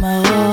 my.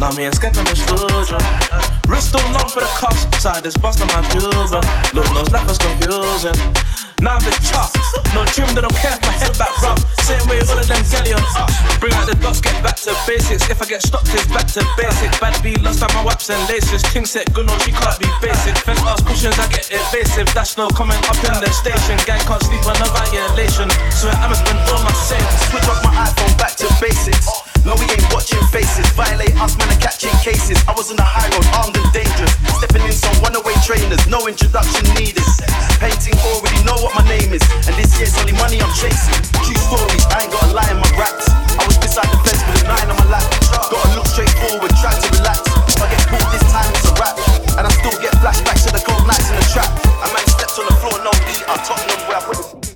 And scatter my stos Risk don't knock for the cups, side this bust on my doors. Look lapers gon' be loser Now the chops, no trim that I'll care if my head back round Same way all of them zalions Bring out the dots, get back to basics. If I get stopped, it's back to basic. Bad be lost on my wife's and laces. King set good, no, she can't be basic. Fence ask questions, I get evasive. That's no comment up in the station. Gang can't sleep on a violation. So I'ma spend all my savings. Switch off my iPhone back to basics. No, we ain't watching faces. Violate us, man, are catching cases. I was on the high road, armed and dangerous. Stepping in some runaway trainers, no introduction needed. Painting already know what my name is. And this year's only money I'm chasing. True stories, I ain't got a lie in my raps. I was beside the fence with a nine on my lap. Gotta look straight forward, try to relax. If I get caught this time, it's a wrap. And I still get flashbacks to the cold nights in the trap. A man steps on the floor, no beat. I Tottenham where I put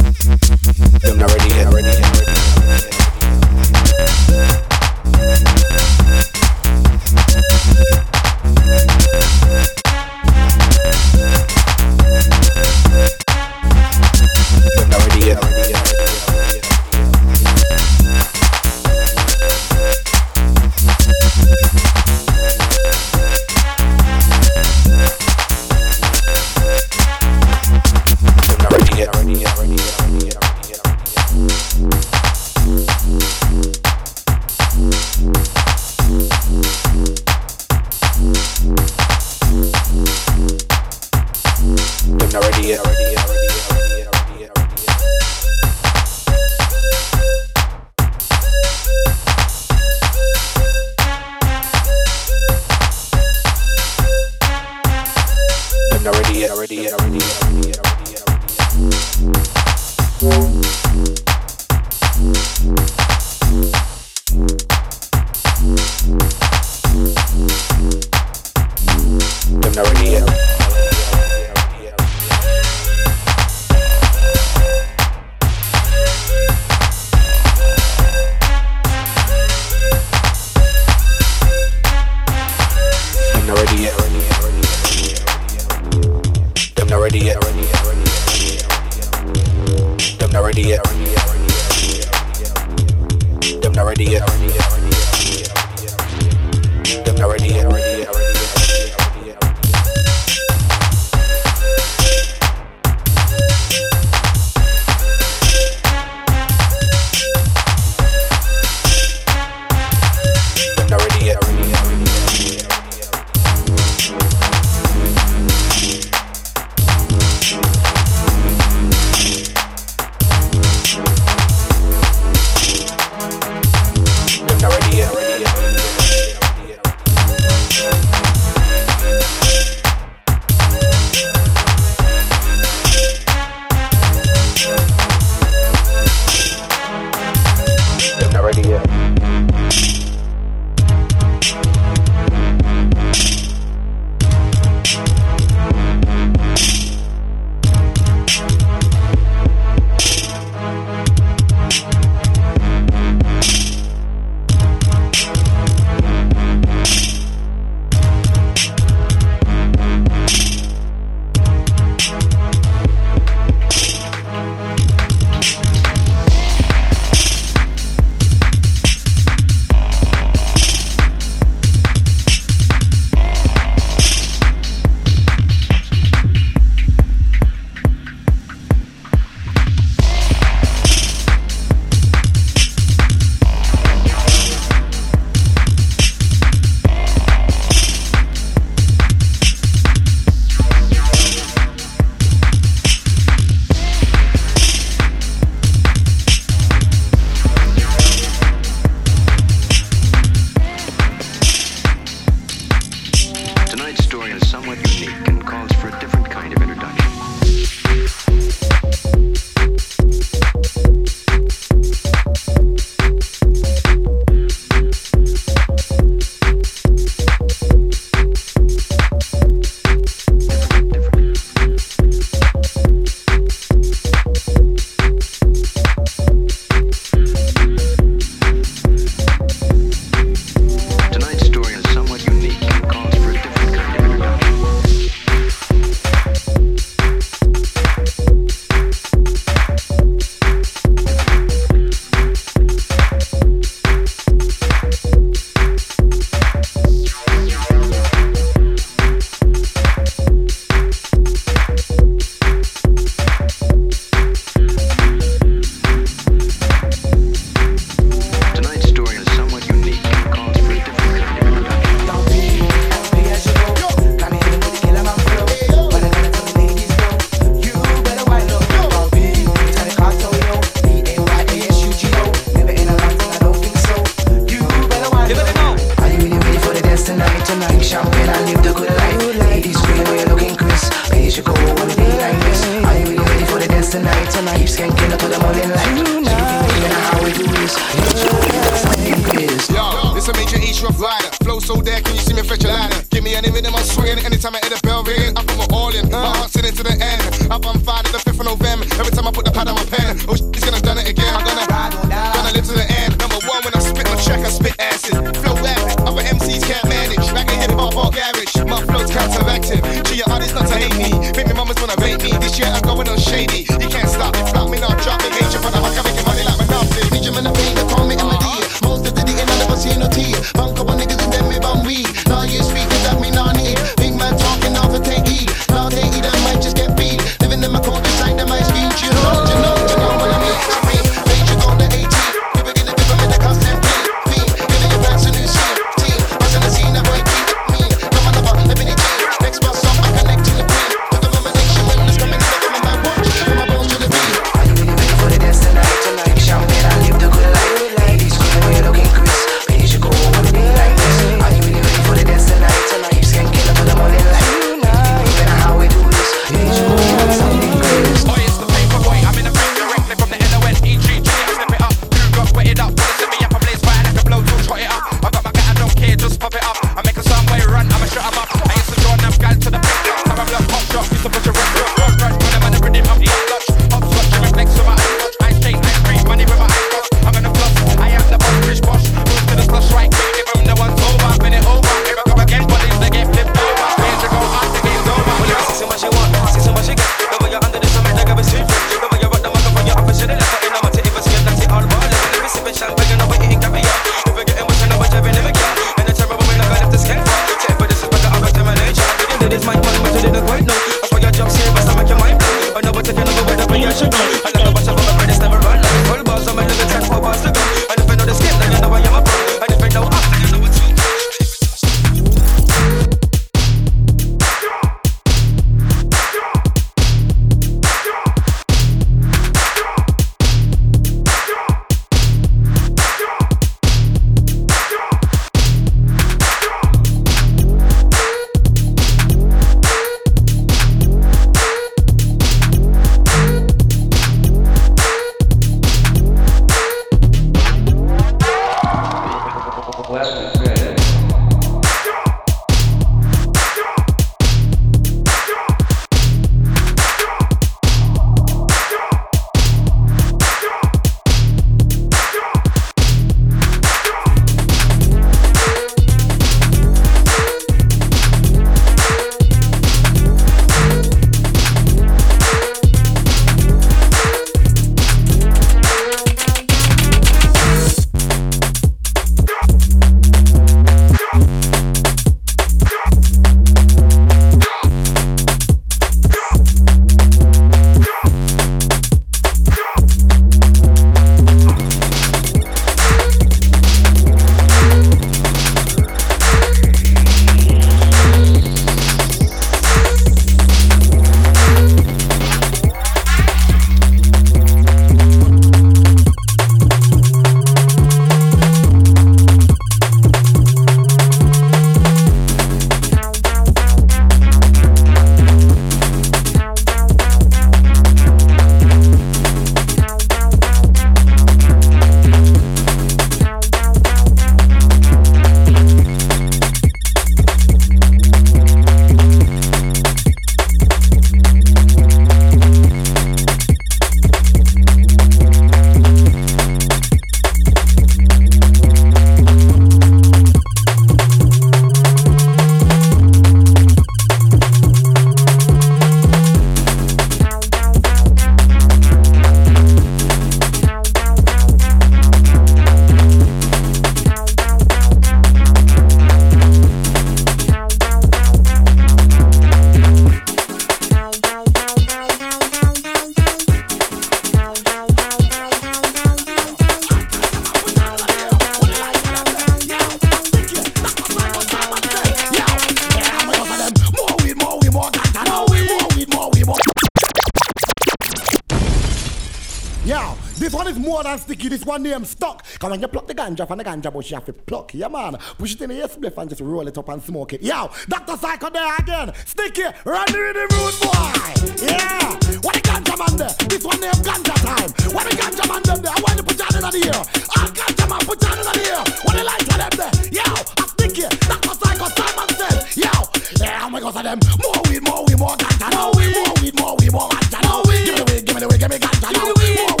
This one name stuck. Cause when you pluck the ganja from the ganja bush, you have to pluck. Yeah, man. Push it in the spliff and just roll it up and smoke it. Yo, Dr. Psycho there again. Sticky. Run in the root boy. Yeah. What the ganja man there? This one name ganja time. What the ganja man them there? I want to put down in the ear. All ganja man put down in the ear. What the light for them there? Yo, I sticky. Dr. Psycho Simon said. Yo. Yeah, I'm gonna go them. More weed, more weed, more ganja. More weed, more weed, more weed, more ganja. More weed. Give me the weed, give me the weed, give me ganja. More weed,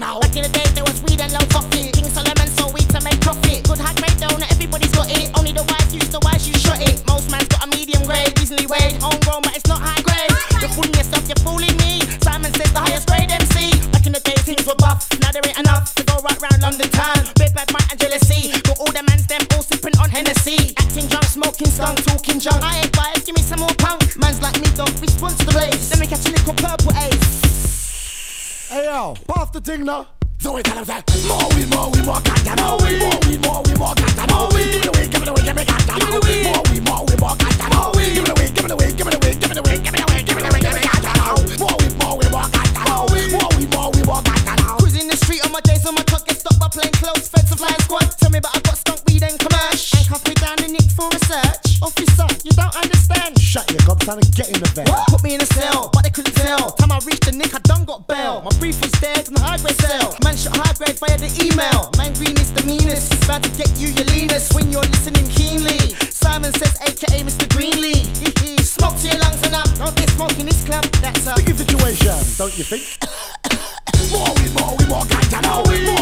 now. Back in the days there was weed and low coffee. King Solomon sold weed to make profit. Good high grade though, not everybody's got it. Only the wise use the wise, you shot it. Most man's got a medium grade, easily weighed. Homegrown, but it's not high grade. You're fooling yourself, you're fooling me. Simon says the highest grade MC. Back in the days things were buff, now there ain't enough to go right round London town. Big bad mind and jealousy. Got all the mans them all sipping on Hennessy. Acting drunk, smoking skunk, talking junk. I ain't biased, give me some more punk. Man's like me don't response to the blaze. Let me catch a little purple. Hey yo, pass the thing now. So we tell them say, more weed, more weed, more ganja, more weed, more weed, more weed, more ganja, more weed. Give me the weed, give me the weed, give me ganja, more weed, more weed, more weed, more ganja, more weed. Give me the weed, give me the weed, give me the weed, give me the weed, give me the weed, give me the weed, give me ganja. More weed, more weed, more ganja, more weed, more weed, more weed, more ganja, now. Cruising the street on my days on my truck, get stopped by plain clothes, feds and flying squad. Tell me, but I got skunk weed and commerce. Handcuff Shut your gob, son, and get in the bed. Put me in a cell, but they couldn't tell. Time I reached the nick, I done got bail. My brief was dead in the high grade cell. Man shot high grade via the email. Man green is the meanest. About to get you your leanest when you're listening keenly. Simon says, aka Mr. Greenlee. Smoke to your lungs and up. Don't get smoking this club. That's a Sticky situation, don't you think? more weed, more weed, more more weed, more weed, more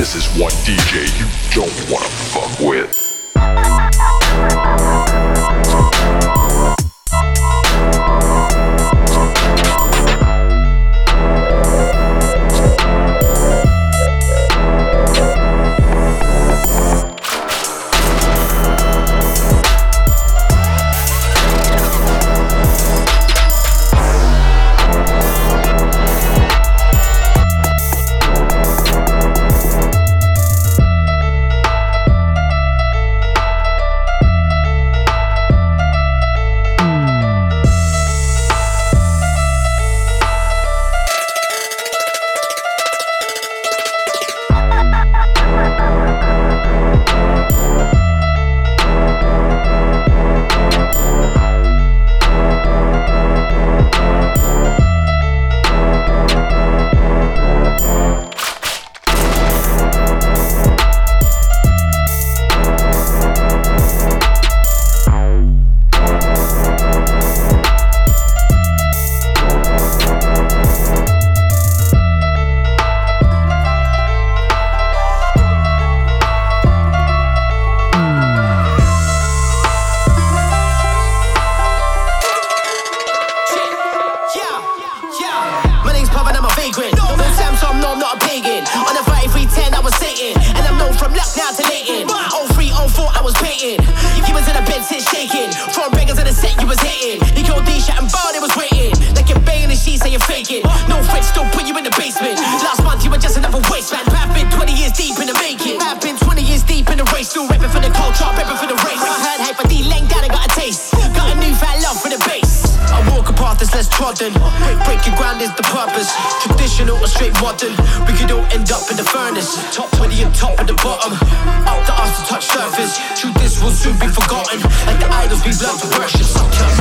This is one DJ you don't wanna fuck with. often. Breaking ground is the purpose. Traditional or straight modern. We could all end up in the furnace. Top 20 and top of the bottom. Up the us to touch surface. Truth this will soon be forgotten. like the idols we learn to worship.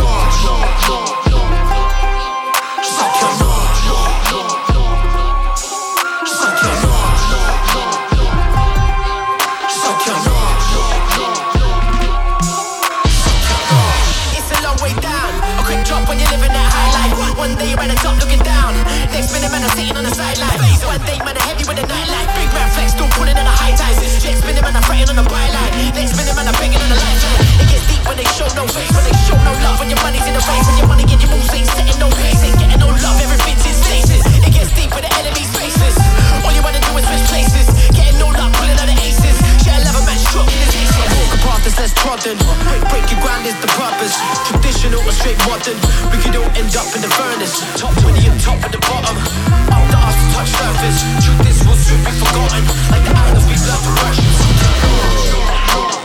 often. Break, your grind is the purpose. Traditional or straight modern, we you don't end up in the furnace. Top 20 and top at the bottom. Up the arse to touch surface. Truth is, will soon be forgotten. Like the islands we love to worship.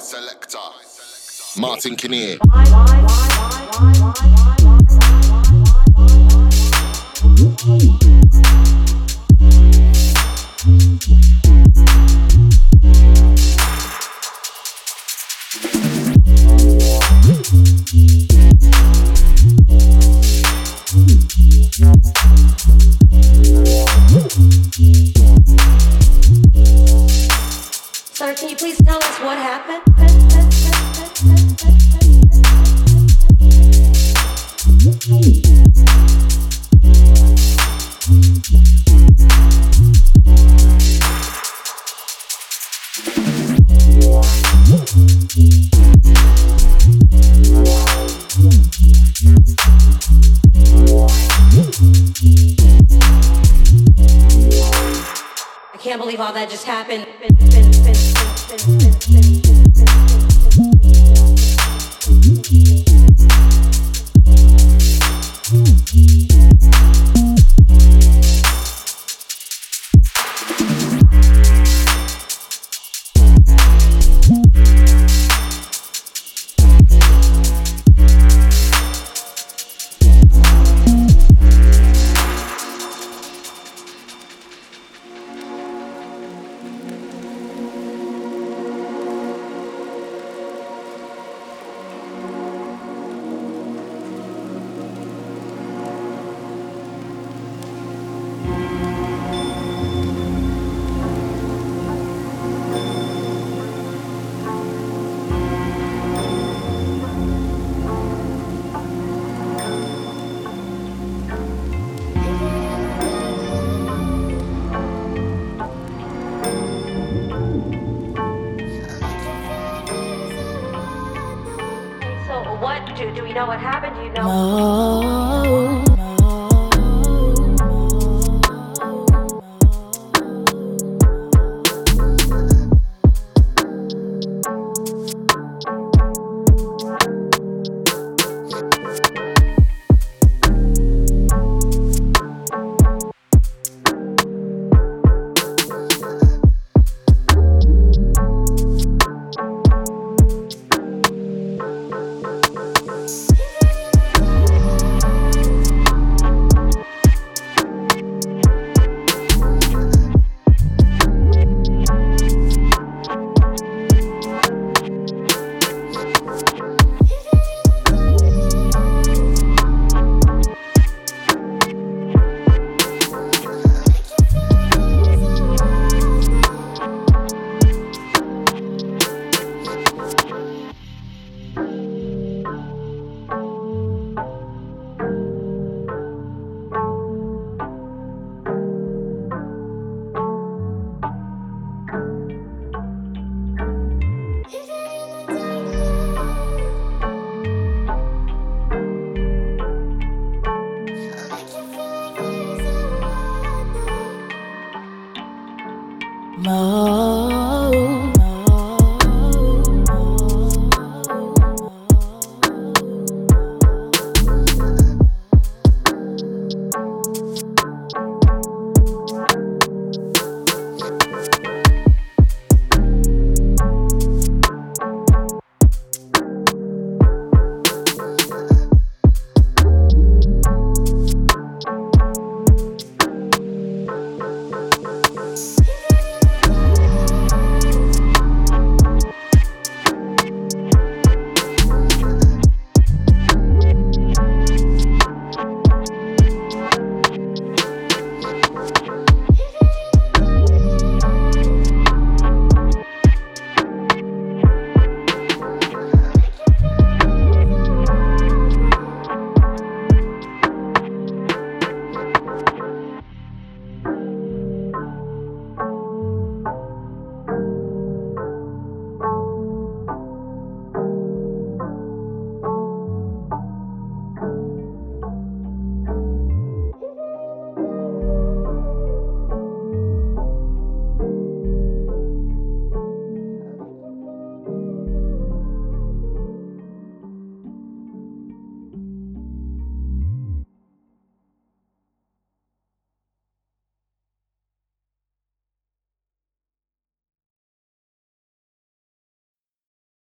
Selector. Martin Kinnear.